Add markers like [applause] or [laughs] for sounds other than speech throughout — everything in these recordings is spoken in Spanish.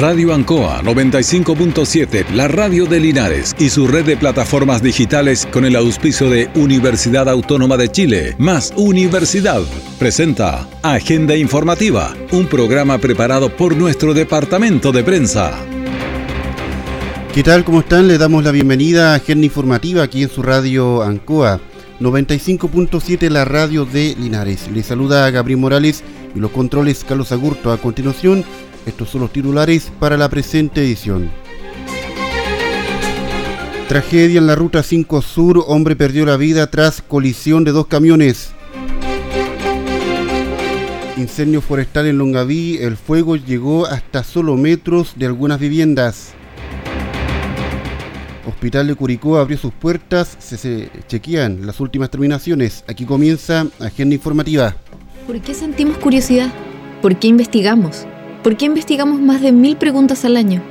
Radio Ancoa 95.7, la radio de Linares y su red de plataformas digitales con el auspicio de Universidad Autónoma de Chile, más Universidad, presenta Agenda Informativa, un programa preparado por nuestro departamento de prensa. ¿Qué tal? ¿Cómo están? Le damos la bienvenida a Agenda Informativa aquí en su radio Ancoa 95.7, la radio de Linares. Le saluda a Gabriel Morales y los controles Carlos Agurto. A continuación, estos son los titulares para la presente edición. Tragedia en la ruta 5 Sur, hombre perdió la vida tras colisión de dos camiones. Incendio forestal en Longaví, el fuego llegó hasta solo metros de algunas viviendas. Hospital de Curicó abrió sus puertas, se, chequean las últimas terminaciones. Aquí comienza Agenda Informativa. ¿Por qué sentimos curiosidad? ¿Por qué investigamos? ¿Por qué investigamos más de mil preguntas al año?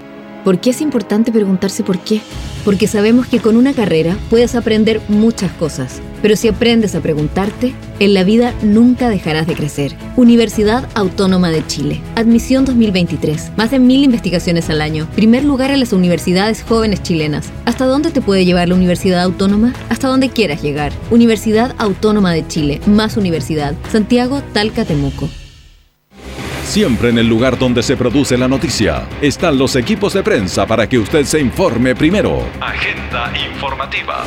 ¿Por qué es importante preguntarse por qué? Porque sabemos que con una carrera puedes aprender muchas cosas, pero si aprendes a preguntarte, en la vida nunca dejarás de crecer. Universidad Autónoma de Chile. Admisión 2023. Más de mil investigaciones al año. Primer lugar en las universidades jóvenes chilenas. ¿Hasta dónde te puede llevar la Universidad Autónoma? Hasta donde quieras llegar. Universidad Autónoma de Chile. Más universidad. Santiago, Talca, Temuco. Siempre en el lugar donde se produce la noticia están los equipos de prensa para que usted se informe primero. Agenda informativa.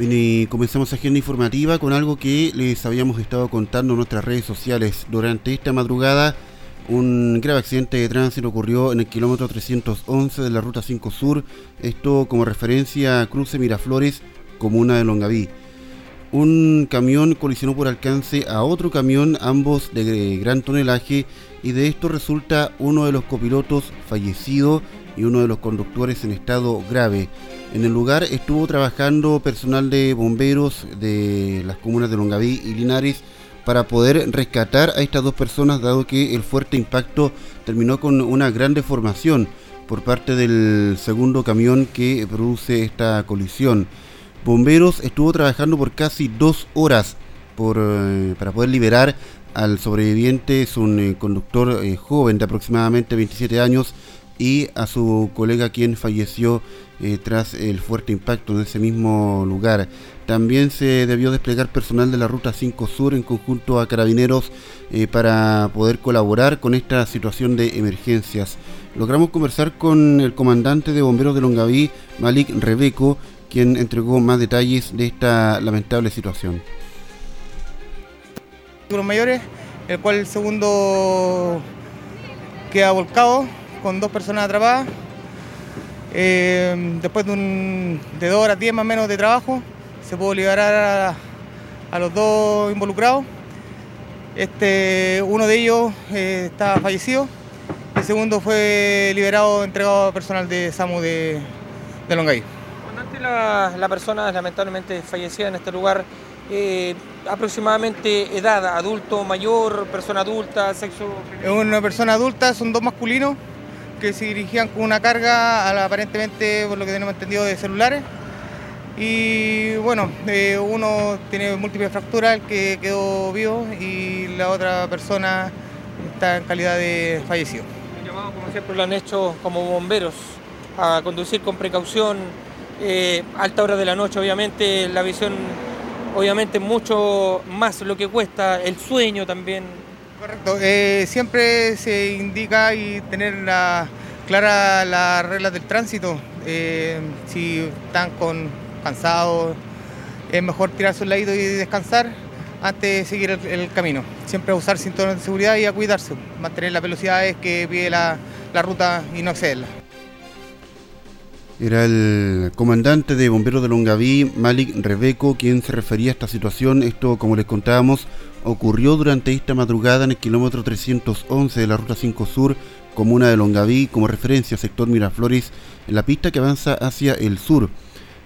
Y comenzamos agenda informativa con algo que les habíamos estado contando en nuestras redes sociales. Durante esta madrugada, un grave accidente de tránsito ocurrió en el kilómetro 311 de la ruta 5 Sur. Esto como referencia a Cruce Miraflores, comuna de Longaví un camión colisionó por alcance a otro camión, ambos de gran tonelaje, y de esto resulta uno de los copilotos fallecido y uno de los conductores en estado grave. En el lugar estuvo trabajando personal de bomberos de las comunas de Longaví y Linares para poder rescatar a estas dos personas, dado que el fuerte impacto terminó con una gran deformación por parte del segundo camión que produce esta colisión. Bomberos estuvo trabajando por casi dos horas eh, para poder liberar al sobreviviente, es un eh, conductor eh, joven de aproximadamente 27 años, y a su colega quien falleció tras el fuerte impacto en ese mismo lugar. También se debió desplegar personal de la Ruta 5 Sur en conjunto a carabineros para poder colaborar con esta situación de emergencias. Logramos conversar con el comandante de bomberos de Longaví, Malik Rebeco, quien entregó más detalles de esta lamentable situación. Los mayores, el cual el segundo queda volcado con dos personas atrapadas. Eh, después de, dos horas, diez más o menos de trabajo, se pudo liberar a, los dos involucrados. Este, uno de ellos eh, está fallecido, el segundo fue liberado, entregado a personal de SAMU de, de Longay la, persona lamentablemente fallecida en este lugar, eh, aproximadamente edad, adulto, mayor, persona adulta, sexo... Es una persona adulta, son dos masculinos que se dirigían con una carga, aparentemente, por lo que tenemos entendido, de celulares. Y bueno, eh, uno tiene múltiples fracturas, el que quedó vivo, y la otra persona está en calidad de fallecido. llamado, como siempre lo han hecho como bomberos, a conducir con precaución, eh, alta hora de la noche, obviamente, la visión, obviamente, mucho más lo que cuesta, el sueño también. Correcto, eh, siempre se indica y tener la, clara las reglas del tránsito. Eh, si están con cansados, es mejor tirarse un ladito y descansar antes de seguir el, camino. Siempre usar cinturones de seguridad y a cuidarse, mantener las velocidades que pide la, ruta y no excederla. Era el comandante de bomberos de Longaví, Malik Rebeco, quien se refería a esta situación. Esto, como les contábamos, ocurrió durante esta madrugada en el kilómetro 311 de la Ruta 5 Sur, comuna de Longaví, como referencia sector Miraflores, en la pista que avanza hacia el sur.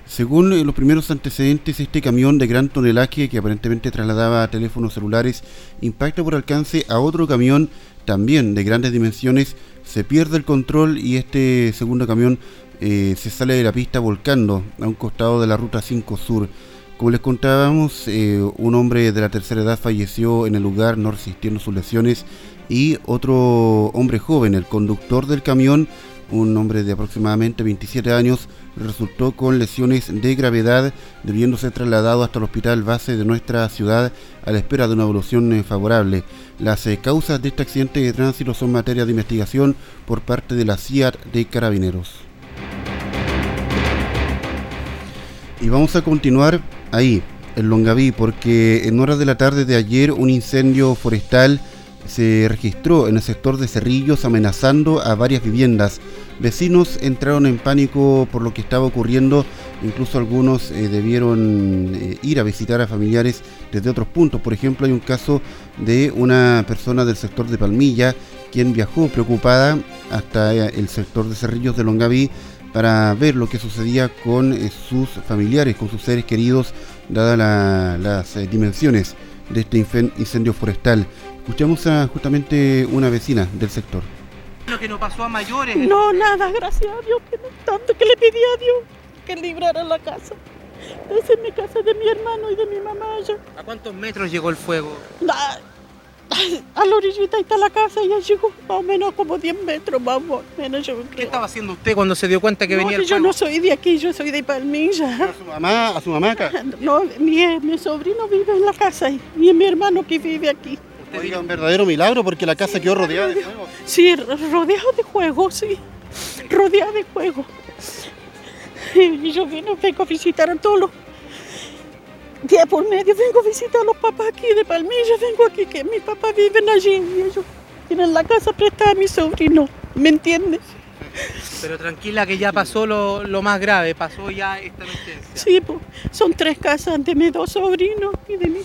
Según los primeros antecedentes, este camión de gran tonelaje que aparentemente trasladaba teléfonos celulares impacta por alcance a otro camión también de grandes dimensiones, se pierde el control y este segundo camión eh, se sale de la pista volcando a un costado de la ruta 5 Sur. Como les contábamos, eh, un hombre de la tercera edad falleció en el lugar no resistiendo sus lesiones y otro hombre joven, el conductor del camión, un hombre de aproximadamente 27 años, resultó con lesiones de gravedad, debiéndose trasladado hasta el hospital base de nuestra ciudad a la espera de una evolución eh, favorable. Las eh, causas de este accidente de tránsito son materia de investigación por parte de la CIAT de Carabineros. Y vamos a continuar ahí, en Longaví, porque en horas de la tarde de ayer un incendio forestal se registró en el sector de Cerrillos amenazando a varias viviendas. Vecinos entraron en pánico por lo que estaba ocurriendo, incluso algunos eh, debieron eh, ir a visitar a familiares desde otros puntos. Por ejemplo, hay un caso de una persona del sector de Palmilla quien viajó preocupada hasta eh, el sector de Cerrillos de Longaví para ver lo que sucedía con sus familiares, con sus seres queridos, dadas las dimensiones de este incendio forestal. Escuchamos a justamente una vecina del sector. Lo que no pasó a mayores. No, nada, gracias a Dios, que no tanto que le pedí a Dios que librara la casa. Esa es mi casa de mi hermano y de mi mamá allá. ¿A cuántos metros llegó el fuego? A la orillita está la casa y ya llegó más o menos como 10 metros, vamos, menos yo ¿Qué estaba haciendo usted cuando se dio cuenta que venía el? Yo no soy de aquí, yo soy de Palmilla. ¿A su mamá, a su mamá acá? [laughs] No, mi, mi sobrino vive en la casa y mi hermano que vive aquí. Oiga, un verdadero milagro porque la casa quedó rodeada de fuego. Sí, rodeado de fuego, sí. Rodeada de fuego. Y yo vino, vengo a visitar a todos los... Día por medio vengo a visitar a los papás aquí de Palmilla, vengo aquí, que mis papás viven allí y ellos tienen la casa prestada a mi sobrino, ¿me entiendes? Pero tranquila que ya pasó lo, lo más grave, pasó ya esta emergencia. Sí, pues, son tres casas de mis dos sobrinos y de mi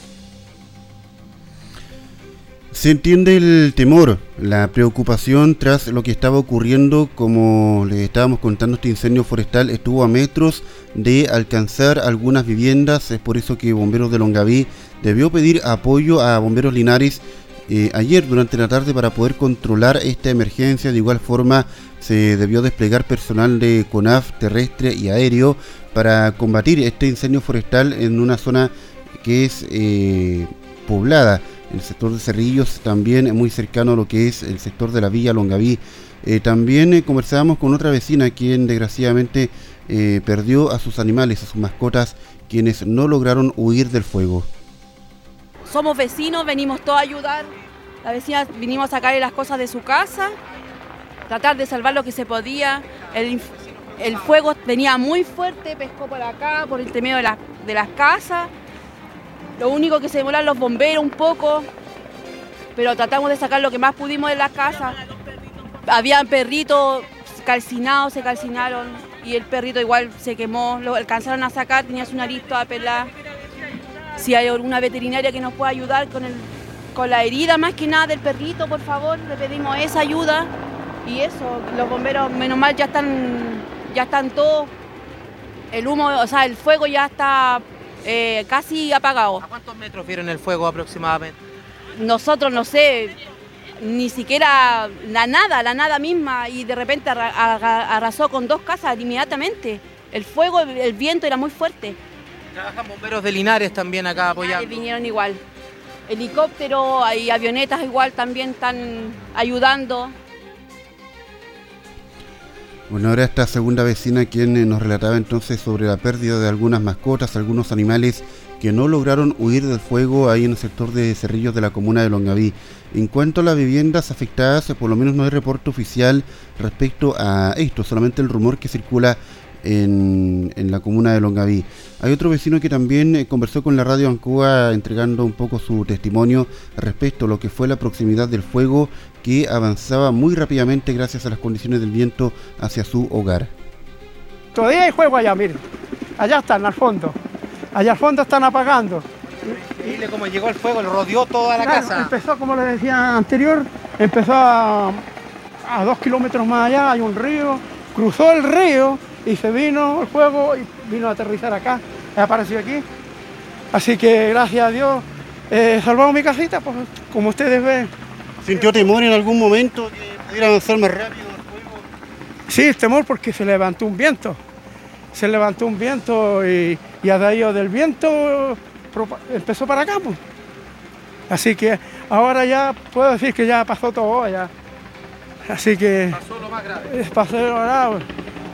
se entiende el temor, la preocupación tras lo que estaba ocurriendo, como les estábamos contando, este incendio forestal estuvo a metros de alcanzar algunas viviendas, es por eso que Bomberos de Longaví debió pedir apoyo a Bomberos Linares eh, ayer durante la tarde para poder controlar esta emergencia. De igual forma, se debió desplegar personal de CONAF terrestre y aéreo para combatir este incendio forestal en una zona que es eh, poblada el sector de Cerrillos, también muy cercano a lo que es el sector de la Villa Longaví. Eh, también eh, conversábamos con otra vecina quien desgraciadamente eh, perdió a sus animales, a sus mascotas, quienes no lograron huir del fuego. Somos vecinos, venimos todos a ayudar. La vecina vinimos a sacarle las cosas de su casa, tratar de salvar lo que se podía. El, fuego venía muy fuerte, pescó por acá, por el temeo de, de las casas lo único que se demoraron los bomberos un poco, pero tratamos de sacar lo que más pudimos de la casa. Habían perritos calcinados, se calcinaron y el perrito igual se quemó, lo alcanzaron a sacar, tenía su nariz toda pelada. Si hay alguna veterinaria que nos pueda ayudar con, el, con la herida más que nada del perrito, por favor, le pedimos esa ayuda. Y eso, los bomberos, menos mal, ya están, ya están todos. El humo, o sea, el fuego ya está eh, casi apagado. ¿A cuántos metros vieron el fuego aproximadamente? Nosotros no sé, ni siquiera la nada, la nada misma, y de repente arrasó con dos casas inmediatamente. El fuego, el viento era muy fuerte. Trabajan bomberos de Linares también acá apoyando. vinieron igual. Helicóptero y avionetas igual también están ayudando. Bueno, ahora esta segunda vecina quien eh, nos relataba entonces sobre la pérdida de algunas mascotas, algunos animales que no lograron huir del fuego ahí en el sector de Cerrillos de la comuna de Longaví. En cuanto a las viviendas afectadas, por lo menos no hay reporte oficial respecto a esto, solamente el rumor que circula en, la comuna de Longaví. Hay otro vecino que también eh, conversó con la radio Ancoa entregando un poco su testimonio respecto a lo que fue la proximidad del fuego que avanzaba muy rápidamente gracias a las condiciones del viento hacia su hogar. Todavía hay fuego allá, miren. Allá están, al fondo. Allá al fondo están apagando. Mire cómo llegó el fuego, lo rodeó toda la casa. Empezó, como le decía anterior, empezó a, a dos kilómetros más allá, hay un río, cruzó el río y se vino el fuego y vino a aterrizar acá, apareció aquí. Así que gracias a Dios eh, salvamos mi casita, pues como ustedes ven. ¿Sintió temor en algún momento que pudiera avanzar más rápido el fuego? Sí, temor porque se levantó un viento. Se levantó un viento y y a de del viento empezó para acá. Pues. Así que ahora ya puedo decir que ya pasó todo ya. Así que... Pasó lo más grave. Pasó lo grave.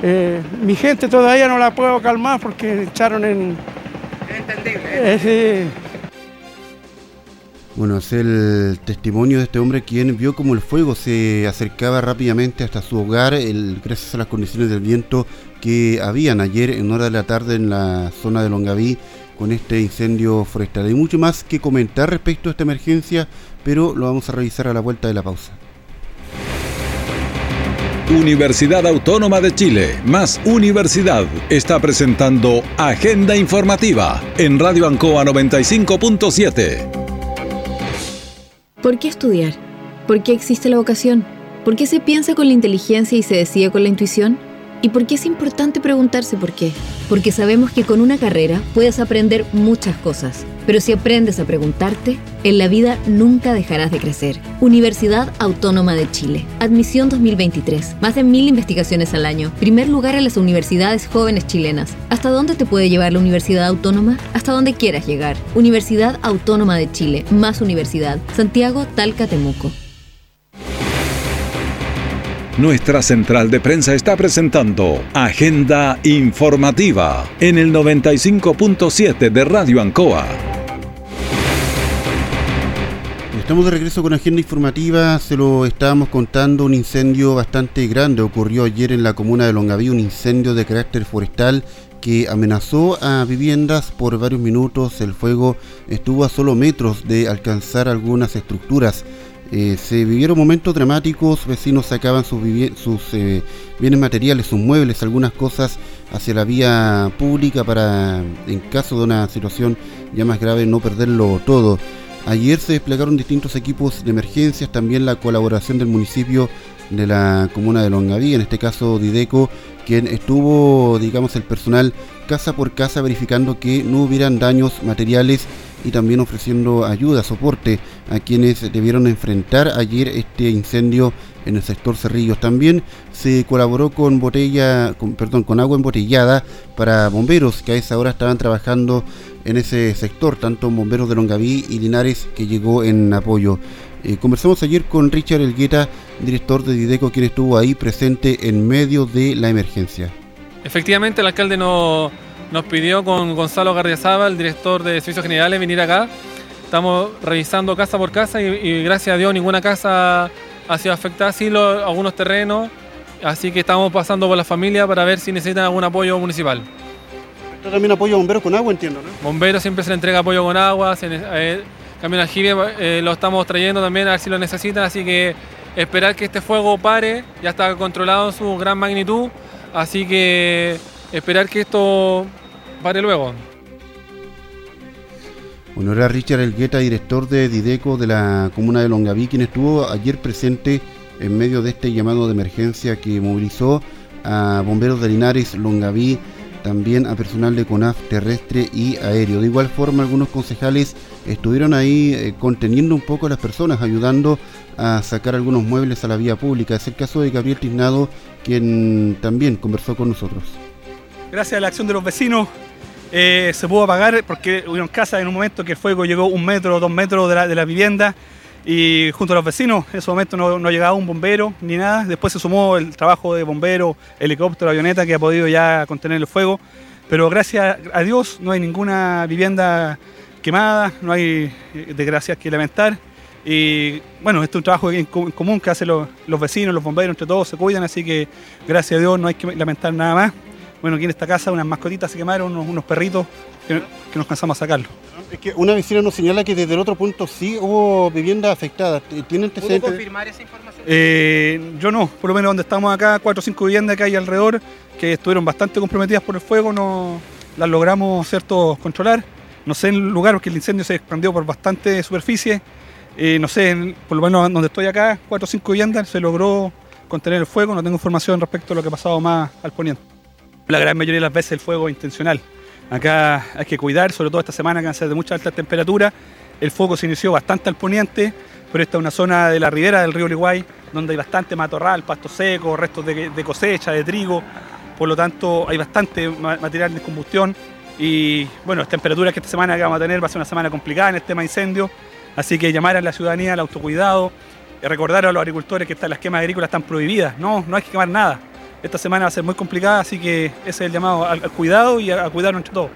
Eh, mi gente todavía no la puedo calmar porque echaron en... Es entendible. ¿eh? Eh, sí. Bueno, es el testimonio de este hombre quien vio como el fuego se acercaba rápidamente hasta su hogar, el, gracias a las condiciones del viento que habían ayer en hora de la tarde en la zona de Longaví con este incendio forestal. Hay mucho más que comentar respecto a esta emergencia, pero lo vamos a revisar a la vuelta de la pausa. Universidad Autónoma de Chile, más Universidad, está presentando Agenda Informativa en Radio Ancoa 95.7. ¿Por qué estudiar? ¿Por qué existe la vocación? ¿Por qué se piensa con la inteligencia y se decide con la intuición? ¿Y por qué es importante preguntarse por qué? Porque sabemos que con una carrera puedes aprender muchas cosas, pero si aprendes a preguntarte, en la vida nunca dejarás de crecer. Universidad Autónoma de Chile. Admisión 2023. Más de mil investigaciones al año. Primer lugar en las universidades jóvenes chilenas. ¿Hasta dónde te puede llevar la Universidad Autónoma? Hasta donde quieras llegar. Universidad Autónoma de Chile. Más universidad. Santiago, Talca, Temuco. Nuestra central de prensa está presentando Agenda Informativa en el 95.7 de Radio Ancoa. Estamos de regreso con Agenda Informativa, se lo estábamos contando, un incendio bastante grande ocurrió ayer en la comuna de Longaví, un incendio de carácter forestal que amenazó a viviendas por varios minutos, el fuego estuvo a solo metros de alcanzar algunas estructuras eh, se vivieron momentos dramáticos, vecinos sacaban sus, eh, bienes materiales, sus muebles, algunas cosas hacia la vía pública para, en caso de una situación ya más grave, no perderlo todo. Ayer se desplegaron distintos equipos de emergencias, también la colaboración del municipio de la comuna de Longaví, en este caso Dideco, quien estuvo, digamos, el personal casa por casa verificando que no hubieran daños materiales y también ofreciendo ayuda, soporte a quienes debieron enfrentar ayer este incendio en el sector Cerrillos. También se colaboró con botella, perdón, con agua embotellada para bomberos que a esa hora estaban trabajando en ese sector, tanto bomberos de Longaví y Linares que llegó en apoyo. Eh, conversamos ayer con Richard Elgueta, director de Dideco, quien estuvo ahí presente en medio de la emergencia. Efectivamente, el alcalde no nos pidió con Gonzalo Gardiazaba, el director de Servicios Generales, venir acá. Estamos revisando casa por casa y, gracias a Dios ninguna casa ha sido afectada, sí algunos terrenos, así que estamos pasando por la familia para ver si necesitan algún apoyo municipal. Esto también apoyo a bomberos con agua, entiendo, ¿no? Bomberos siempre se le entrega apoyo con agua, se, eh, camión aljibe eh, lo estamos trayendo también a ver si lo necesitan, así que esperar que este fuego pare, ya está controlado en su gran magnitud, así que esperar que esto pare luego. Bueno, era Richard Elgueta, director de Dideco de la comuna de Longaví, quien estuvo ayer presente en medio de este llamado de emergencia que movilizó a bomberos de Linares, Longaví, también a personal de CONAF terrestre y aéreo. De igual forma, algunos concejales estuvieron ahí eh, conteniendo un poco a las personas, ayudando a sacar algunos muebles a la vía pública. Es el caso de Gabriel Tiznado, quien también conversó con nosotros gracias a la acción de los vecinos, eh, se pudo apagar porque hubieron casa en un momento que el fuego llegó un metro, dos metros de la, vivienda y junto a los vecinos, en ese momento no, llegaba un bombero ni nada. Después se sumó el trabajo de bombero, helicóptero, avioneta que ha podido ya contener el fuego. Pero gracias a Dios no hay ninguna vivienda quemada, no hay eh, desgracias que lamentar. Y bueno, este es un trabajo en común que hacen los, los vecinos, los bomberos, entre todos se cuidan, así que gracias a Dios no hay que lamentar nada más. Bueno, aquí en esta casa unas mascotitas se quemaron, unos, perritos que, nos cansamos a sacarlos. Es que una vecina nos señala que desde el otro punto sí hubo vivienda afectada. ¿Tiene antecedentes? ¿Puedo confirmar esa información? Eh, yo no, por lo menos donde estamos acá, cuatro o cinco viviendas que hay alrededor, que estuvieron bastante comprometidas por el fuego, no las logramos cierto controlar. No sé en el lugar porque el incendio se expandió por bastante superficie. Eh, no sé, por lo menos donde estoy acá, cuatro o cinco viviendas, se logró contener el fuego. No tengo información respecto a lo que ha pasado más al poniente la gran mayoría de las veces el fuego es intencional. Acá hay que cuidar, sobre todo esta semana que a ser de mucha alta temperatura. El fuego se inició bastante al poniente, pero esta es una zona de la ribera del río Uruguay, donde hay bastante matorral, pasto seco, restos de, cosecha, de trigo. Por lo tanto, hay bastante material de combustión. Y bueno, las temperaturas que esta semana que vamos a tener va a ser una semana complicada en el tema incendio. Así que llamar a la ciudadanía al autocuidado, recordar a los agricultores que las quemas agrícolas están prohibidas. No, no hay que quemar nada. Esta semana va a ser muy complicada, así que ese es el llamado al, cuidado y a, cuidarnos entre todos.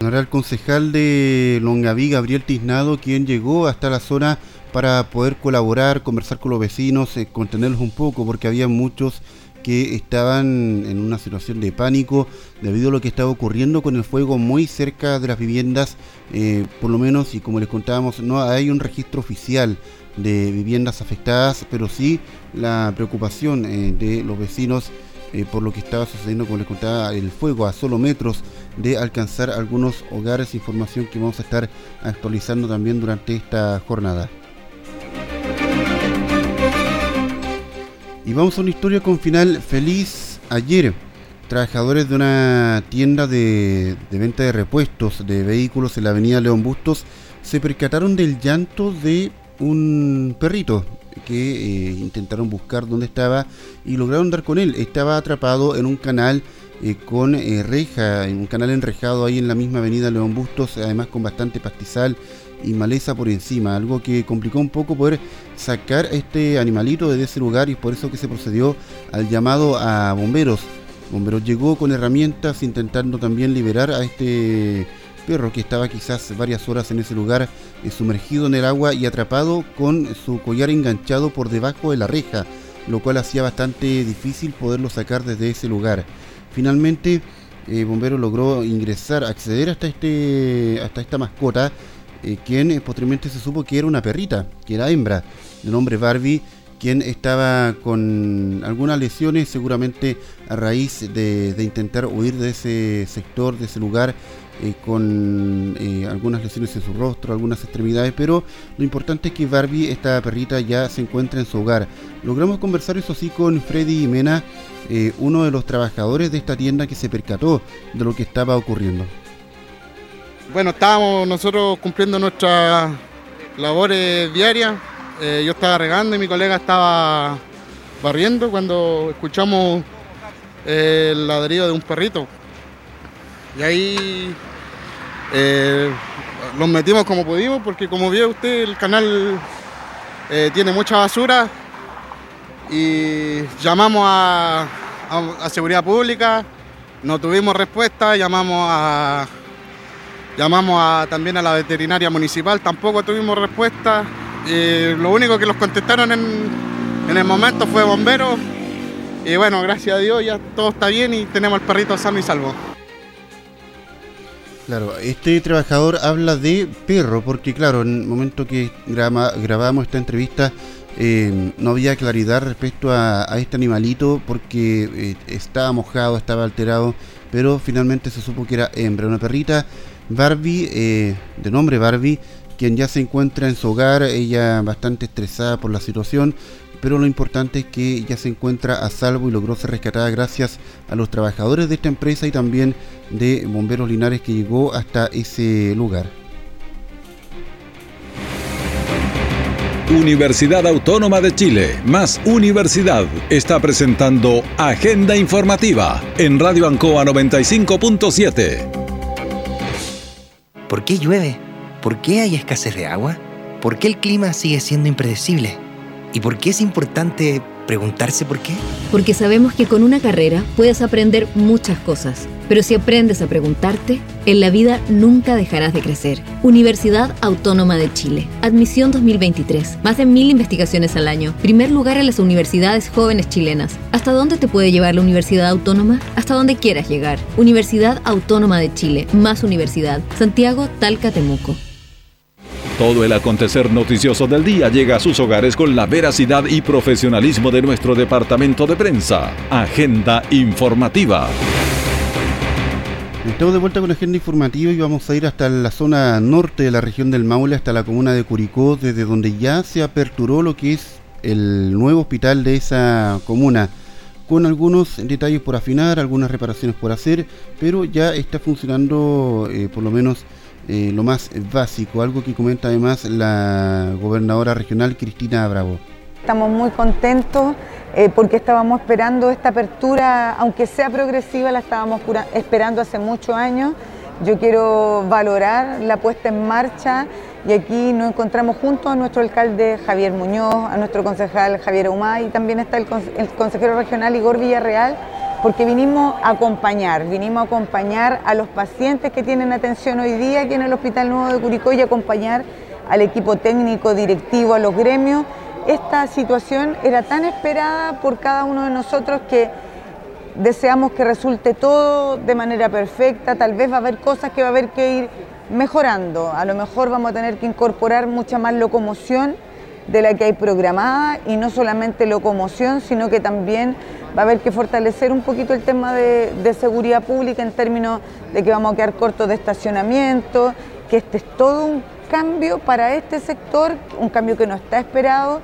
El concejal de Longaví, Gabriel Tiznado, quien llegó hasta la zona para poder colaborar, conversar con los vecinos, eh, contenerlos un poco, porque había muchos que estaban en una situación de pánico debido a lo que estaba ocurriendo con el fuego muy cerca de las viviendas, eh, por lo menos, y como les contábamos, no hay un registro oficial de viviendas afectadas, pero sí la preocupación eh, de los vecinos eh, por lo que estaba sucediendo, como les contaba, el fuego a solo metros de alcanzar algunos hogares, información que vamos a estar actualizando también durante esta jornada. Y vamos a una historia con final feliz. Ayer, trabajadores de una tienda de, venta de repuestos de vehículos en la avenida León Bustos se percataron del llanto de un perrito que eh, intentaron buscar dónde estaba y lograron dar con él. Estaba atrapado en un canal eh, con eh, reja, en un canal enrejado ahí en la misma avenida León Bustos, además con bastante pastizal y maleza por encima, algo que complicó un poco poder sacar este animalito de ese lugar y por eso que se procedió al llamado a bomberos. Bomberos llegó con herramientas intentando también liberar a este perro que estaba quizás varias horas en ese lugar eh, sumergido en el agua y atrapado con su collar enganchado por debajo de la reja, lo cual hacía bastante difícil poderlo sacar desde ese lugar. Finalmente, eh, Bombero logró ingresar, acceder hasta, este, hasta esta mascota eh, quien eh, posteriormente se supo que era una perrita, que era hembra, de nombre Barbie, quien estaba con algunas lesiones, seguramente a raíz de, intentar huir de ese sector, de ese lugar, eh, con algunas lesiones en su rostro, algunas extremidades, pero lo importante es que Barbie, esta perrita, ya se encuentra en su hogar. Logramos conversar eso sí con Freddy Mena, uno de los trabajadores de esta tienda que se percató de lo que estaba ocurriendo. Bueno, estábamos nosotros cumpliendo nuestras labores diarias. Eh, yo estaba regando y mi colega estaba barriendo cuando escuchamos el ladrido de un perrito. Y ahí eh, los metimos como pudimos, porque como vio usted, el canal eh, tiene mucha basura y llamamos a seguridad pública, no tuvimos respuesta, llamamos a Llamamos también a la veterinaria municipal, tampoco tuvimos respuesta. lo único que los contestaron en, el momento fue bomberos. Y bueno, gracias a Dios ya todo está bien y tenemos el perrito sano y salvo. Claro, este trabajador habla de perro, porque claro, en el momento que grabamos esta entrevista eh, no había claridad respecto a, este animalito porque eh, estaba mojado, estaba alterado, pero finalmente se supo que era hembra, una perrita Barbie, eh, de nombre Barbie, quien ya se encuentra en su hogar, ella bastante estresada por la situación, pero lo importante es que ya se encuentra a salvo y logró ser rescatada gracias a los trabajadores de esta empresa y también de Bomberos Linares que llegó hasta ese lugar. Universidad Autónoma de Chile, más Universidad, está presentando Agenda Informativa en Radio Ancoa 95.7. ¿Por qué llueve? ¿Por qué hay escasez de agua? ¿Por qué el clima sigue siendo impredecible? ¿Y por qué es importante preguntarse por qué? Porque sabemos que con una carrera puedes aprender muchas cosas, pero si aprendes a preguntarte, en la vida nunca dejarás de crecer. Universidad Autónoma de Chile. Admisión 2023. Más de mil investigaciones al año. Primer lugar en las universidades jóvenes chilenas. ¿Hasta dónde te puede llevar la Universidad Autónoma? Hasta donde quieras llegar. Universidad Autónoma de Chile. Más universidad. Santiago, Talca, Temuco. Todo el acontecer noticioso del día llega a sus hogares con la veracidad y profesionalismo de nuestro departamento de prensa. Agenda informativa. Estamos de vuelta con la agenda informativa y vamos a ir hasta la zona norte de la región del Maule, hasta la comuna de Curicó, desde donde ya se aperturó lo que es el nuevo hospital de esa comuna, con algunos detalles por afinar, algunas reparaciones por hacer, pero ya está funcionando eh, por lo menos eh, lo más básico, algo que comenta además la gobernadora regional Cristina Bravo. Estamos muy contentos eh, porque estábamos esperando esta apertura, aunque sea progresiva, la estábamos esperando hace muchos años. Yo quiero valorar la puesta en marcha y aquí nos encontramos junto a nuestro alcalde Javier Muñoz, a nuestro concejal Javier Humay y también está el, consejero regional Igor Villarreal, porque vinimos a acompañar, vinimos a acompañar a los pacientes que tienen atención hoy día aquí en el Hospital Nuevo de Curicó y acompañar al equipo técnico, directivo, a los gremios. Esta situación era tan esperada por cada uno de nosotros que deseamos que resulte todo de manera perfecta, tal vez va a haber cosas que va a haber que ir mejorando. A lo mejor vamos a tener que incorporar mucha más locomoción de la que hay programada y no solamente locomoción, sino que también va a haber que fortalecer un poquito el tema de, seguridad pública en términos de que vamos a quedar cortos de estacionamiento, que este es todo un cambio para este sector, un cambio que no está esperado.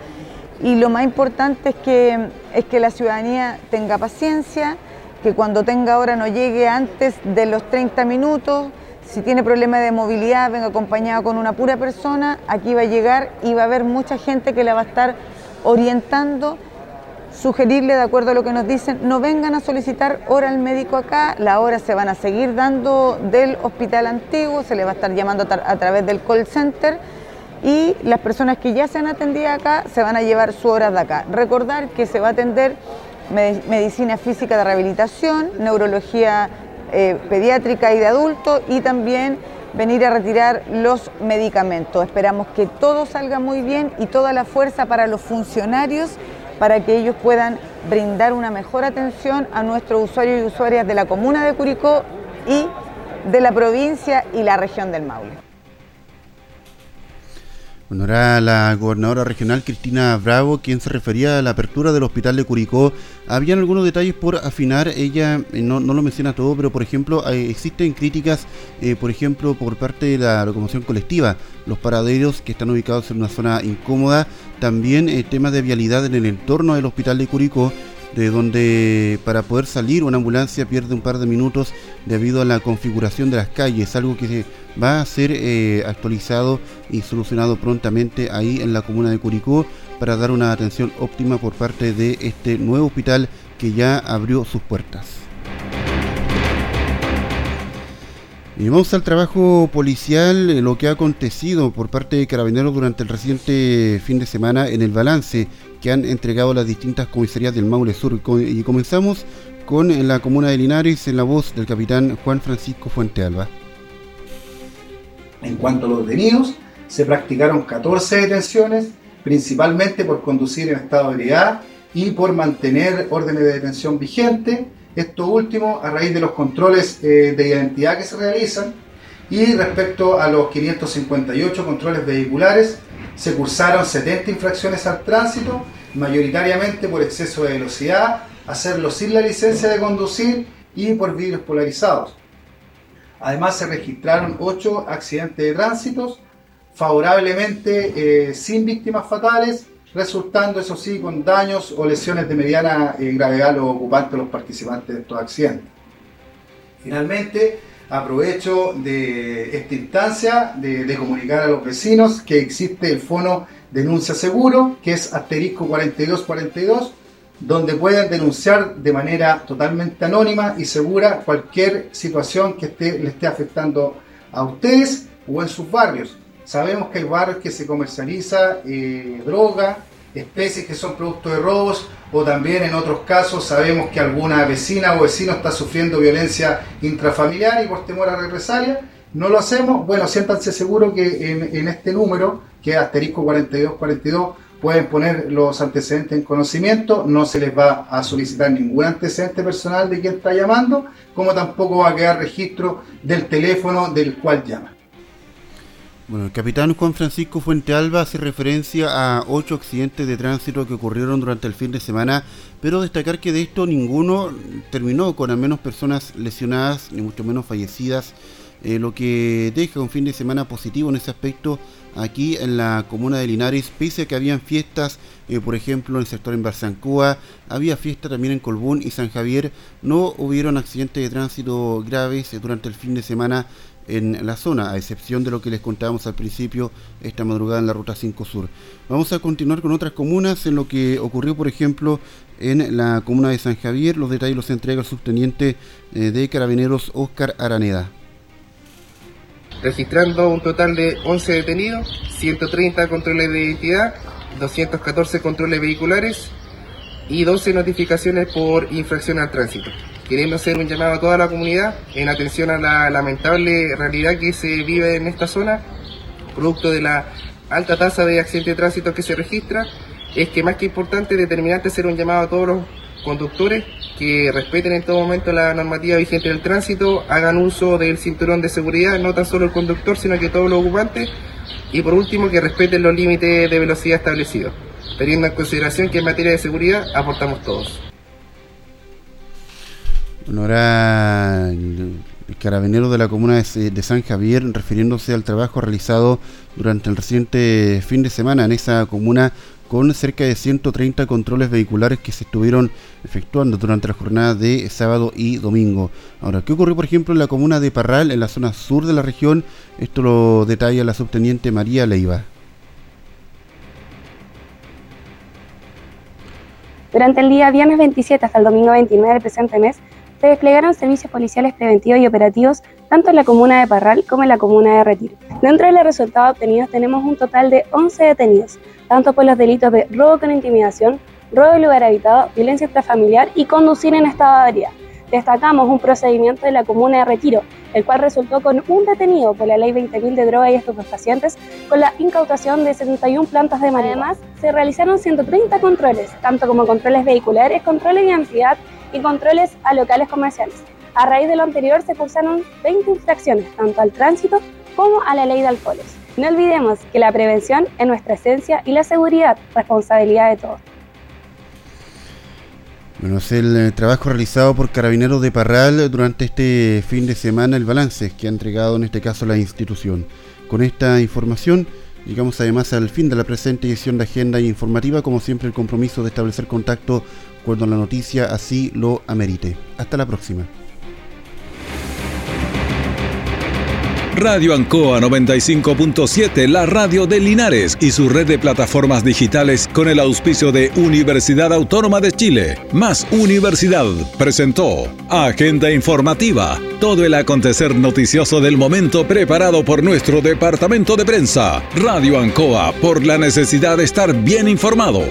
Y lo más importante es que, es que la ciudadanía tenga paciencia, que cuando tenga hora no llegue antes de los 30 minutos, si tiene problemas de movilidad, venga acompañado con una pura persona, aquí va a llegar y va a haber mucha gente que la va a estar orientando, sugerirle, de acuerdo a lo que nos dicen, no vengan a solicitar hora al médico acá, la hora se van a seguir dando del hospital antiguo, se le va a estar llamando a través del call center y las personas que ya se han atendido acá se van a llevar su hora de acá. Recordar que se va a atender medicina física de rehabilitación, neurología eh, pediátrica y de adultos y también venir a retirar los medicamentos. Esperamos que todo salga muy bien y toda la fuerza para los funcionarios para que ellos puedan brindar una mejor atención a nuestros usuarios y usuarias de la comuna de Curicó y de la provincia y la región del Maule. Era la gobernadora regional Cristina Bravo quien se refería a la apertura del hospital de Curicó. Habían algunos detalles por afinar, ella eh, no, lo menciona todo, pero por ejemplo existen críticas, eh, por ejemplo, por parte de la locomoción colectiva, los paraderos que están ubicados en una zona incómoda, también eh, temas de vialidad en el entorno del hospital de Curicó de donde para poder salir una ambulancia pierde un par de minutos debido a la configuración de las calles, algo que va a ser eh, actualizado y solucionado prontamente ahí en la comuna de Curicó para dar una atención óptima por parte de este nuevo hospital que ya abrió sus puertas. Y vamos al trabajo policial, eh, lo que ha acontecido por parte de carabineros durante el reciente fin de semana en el balance que han entregado las distintas comisarías del Maule Sur. Y comenzamos con la comuna de Linares en la voz del capitán Juan Francisco Fuente Alba. En cuanto a los detenidos, se practicaron 14 detenciones, principalmente por conducir en estado de ebriedad y por mantener órdenes de detención vigentes. Esto último a raíz de los controles eh, de identidad que se realizan. Y respecto a los 558 controles vehiculares, se cursaron 70 infracciones al tránsito, mayoritariamente por exceso de velocidad, hacerlo sin la licencia de conducir y por vidrios polarizados. Además se registraron 8 accidentes de tránsito, favorablemente eh, sin víctimas fatales, resultando eso sí con daños o lesiones de mediana eh, gravedad a los ocupantes, los participantes de estos accidentes. Finalmente, aprovecho de esta instancia de, comunicar a los vecinos que existe el fono denuncia seguro, que es asterisco 4242, donde pueden denunciar de manera totalmente anónima y segura cualquier situación que le esté afectando a ustedes o en sus barrios. Sabemos que hay barrios que se comercializa eh, droga, especies que son producto de robos o también en otros casos sabemos que alguna vecina o vecino está sufriendo violencia intrafamiliar y por temor a represalia. No lo hacemos, bueno, siéntanse seguros que en, este número, que es asterisco 4242, pueden poner los antecedentes en conocimiento, no se les va a solicitar ningún antecedente personal de quien está llamando, como tampoco va a quedar registro del teléfono del cual llama. Bueno, el capitán Juan Francisco Fuente Alba hace referencia a ocho accidentes de tránsito que ocurrieron durante el fin de semana, pero destacar que de esto ninguno terminó con al menos personas lesionadas, ni mucho menos fallecidas, eh, lo que deja un fin de semana positivo en ese aspecto aquí en la comuna de Linares, pese a que habían fiestas, eh, por ejemplo, en el sector en Barzancúa, había fiesta también en Colbún y San Javier, no hubieron accidentes de tránsito graves durante el fin de semana en la zona, a excepción de lo que les contábamos al principio esta madrugada en la Ruta 5 Sur. Vamos a continuar con otras comunas en lo que ocurrió, por ejemplo, en la comuna de San Javier. Los detalles los entrega el subteniente eh, de Carabineros Oscar Araneda. Registrando un total de 11 detenidos, 130 controles de identidad, 214 controles vehiculares y 12 notificaciones por infracción al tránsito. Queremos hacer un llamado a toda la comunidad en atención a la lamentable realidad que se vive en esta zona, producto de la alta tasa de accidentes de tránsito que se registra, es que más que importante, determinante hacer un llamado a todos los conductores que respeten en todo momento la normativa vigente del tránsito, hagan uso del cinturón de seguridad, no tan solo el conductor, sino que todos los ocupantes, y por último que respeten los límites de velocidad establecidos teniendo en consideración que en materia de seguridad aportamos todos. El, carabinero de la comuna de, San Javier refiriéndose al trabajo realizado durante el reciente fin de semana en esa comuna con cerca de 130 controles vehiculares que se estuvieron efectuando durante la jornada de sábado y domingo. Ahora, ¿qué ocurrió, por ejemplo, en la comuna de Parral, en la zona sur de la región? Esto lo detalla la subteniente María Leiva. Durante el día viernes 27 hasta el domingo 29 del presente mes, se desplegaron servicios policiales preventivos y operativos tanto en la comuna de Parral como en la comuna de Retiro. Dentro de los resultados obtenidos tenemos un total de 11 detenidos, tanto por los delitos de robo con intimidación, robo de lugar habitado, violencia intrafamiliar y conducir en estado de ebriedad. Destacamos un procedimiento de la comuna de Retiro, el cual resultó con un detenido por la ley 20.000 de drogas y estupefacientes con la incautación de 71 plantas de marihuana. Además, se realizaron 130 controles, tanto como controles vehiculares, controles de identidad y controles a locales comerciales. A raíz de lo anterior se cursaron 20 infracciones, tanto al tránsito como a la ley de alcoholes. No olvidemos que la prevención es nuestra esencia y la seguridad responsabilidad de todos. Bueno, es el eh, trabajo realizado por Carabineros de Parral durante este fin de semana, el balance que ha entregado en este caso la institución. Con esta información llegamos además al fin de la presente edición de Agenda Informativa, como siempre el compromiso de establecer contacto cuando la noticia así lo amerite. Hasta la próxima. Radio Ancoa 95.7, la radio de Linares y su red de plataformas digitales con el auspicio de Universidad Autónoma de Chile, más Universidad, presentó Agenda Informativa, todo el acontecer noticioso del momento preparado por nuestro departamento de prensa. Radio Ancoa, por la necesidad de estar bien informado.